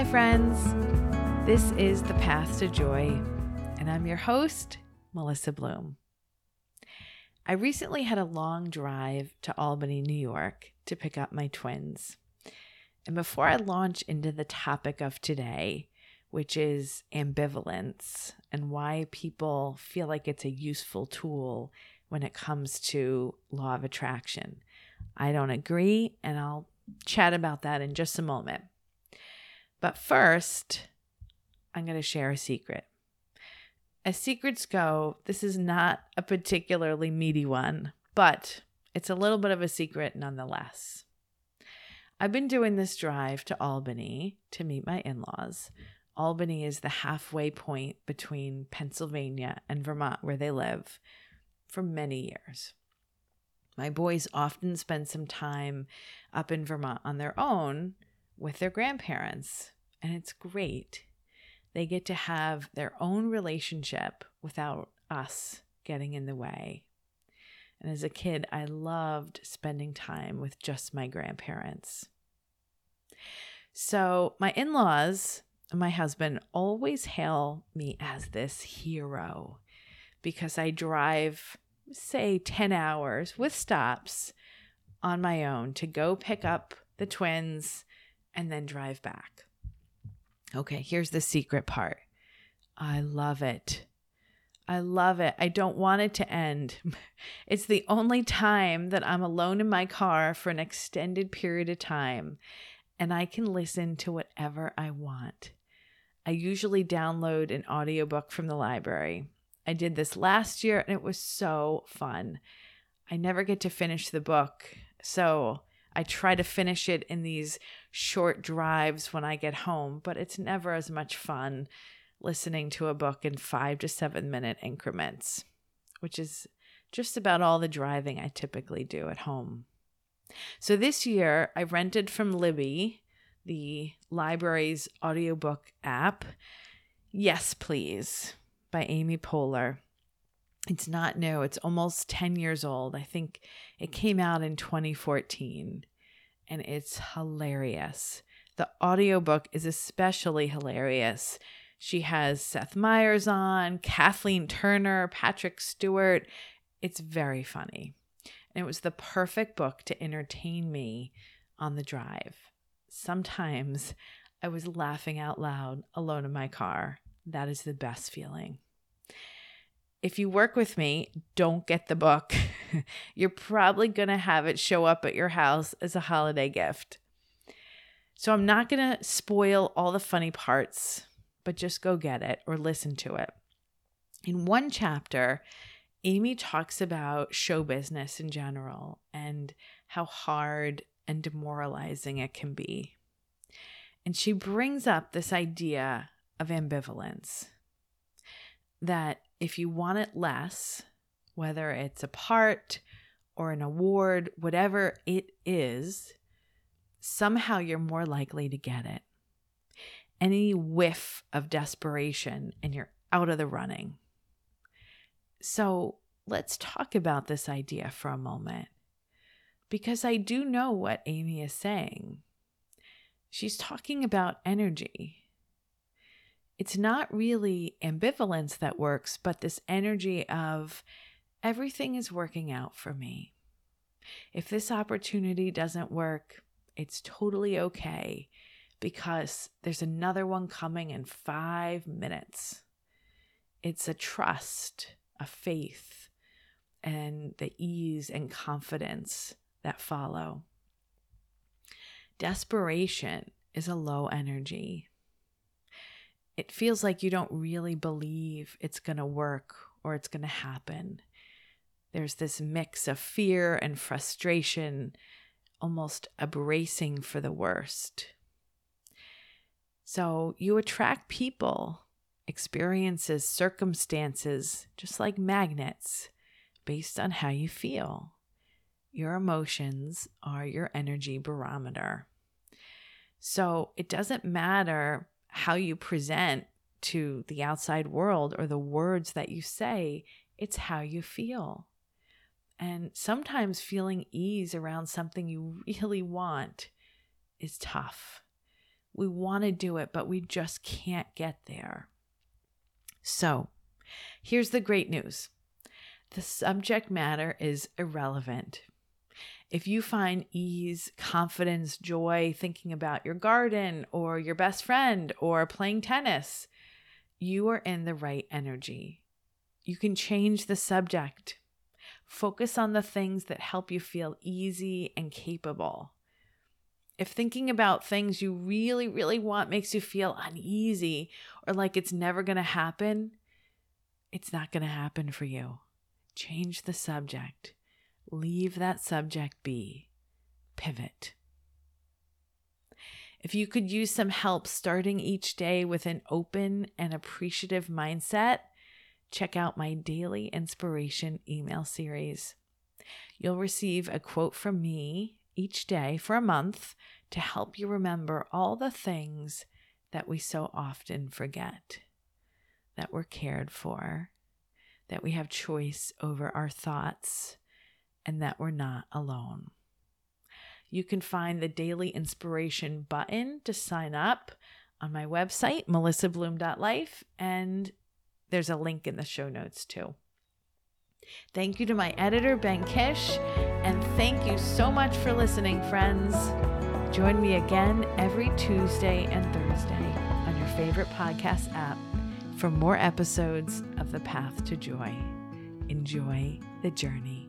Hi, friends. This is The Path to Joy, and I'm your host, Melissa Bloom. I recently had a long drive to Albany, New York to pick up my twins. And before I launch into the topic of today, which is ambivalence and why people feel like it's a useful tool when it comes to law of attraction, I don't agree, and I'll chat about that in just a moment. But first, I'm going to share a secret. As secrets go, this is not a particularly meaty one, but it's a little bit of a secret nonetheless. I've been doing this drive to Albany to meet my in laws. Albany is the halfway point between Pennsylvania and Vermont, where they live, for many years. My boys often spend some time up in Vermont on their own with their grandparents, and it's great. They get to have their own relationship without us getting in the way. And as a kid, I loved spending time with just my grandparents. So, my in laws and my husband always hail me as this hero because I drive say 10 hours with stops on my own to go pick up the twins and then drive back. Okay, here's the secret part. I love it. I love it. I don't want it to end. It's the only time that I'm alone in my car for an extended period of time, and I can listen to whatever I want. I usually download an audiobook from the library. I did this last year and it was so fun. I never get to finish the book. So I try to finish it in these short drives when I get home, but it's never as much fun listening to a book in five to seven minute increments, which is just about all the driving I typically do at home. So this year I rented from Libby, the library's audiobook app. Yes, please by Amy Poehler. It's not new, it's almost 10 years old. I think it came out in 2014 and it's hilarious. The audiobook is especially hilarious. She has Seth Meyers on, Kathleen Turner, Patrick Stewart. It's very funny. And it was the perfect book to entertain me on the drive. Sometimes I was laughing out loud alone in my car that is the best feeling. If you work with me, don't get the book. You're probably going to have it show up at your house as a holiday gift. So I'm not going to spoil all the funny parts, but just go get it or listen to it. In one chapter, Amy talks about show business in general and how hard and demoralizing it can be. And she brings up this idea of ambivalence. That if you want it less, whether it's a part or an award, whatever it is, somehow you're more likely to get it. Any whiff of desperation and you're out of the running. So let's talk about this idea for a moment because I do know what Amy is saying. She's talking about energy it's not really ambivalence that works, but this energy of everything is working out for me. If this opportunity doesn't work, it's totally okay because there's another one coming in five minutes. It's a trust, a faith, and the ease and confidence that follow. Desperation is a low energy it feels like you don't really believe it's going to work or it's going to happen. There's this mix of fear and frustration, almost a bracing for the worst. So you attract people, experiences, circumstances, just like magnets, based on how you feel. Your emotions are your energy barometer. So it doesn't matter how you present to the outside world or the words that you say, it's how you feel. And sometimes feeling ease around something you really want is tough. We want to do it, but we just can't get there. So, here's the great news the subject matter is irrelevant. If you find ease, confidence, joy thinking about your garden or your best friend or playing tennis, you are in the right energy. You can change the subject. Focus on the things that help you feel easy and capable. If thinking about things you really, really want makes you feel uneasy or like it's never going to happen, it's not going to happen for you. Change the subject. Leave that subject be. Pivot. If you could use some help starting each day with an open and appreciative mindset, check out my daily inspiration email series. You'll receive a quote from me each day for a month to help you remember all the things that we so often forget that we're cared for, that we have choice over our thoughts, and that we're not alone. You can find the daily inspiration button to sign up on my website, melissabloom.life, and there's a link in the show notes too. Thank you to my editor, Ben Kish, and thank you so much for listening, friends. Join me again every Tuesday and Thursday on your favorite podcast app for more episodes of The Path to Joy. Enjoy the journey.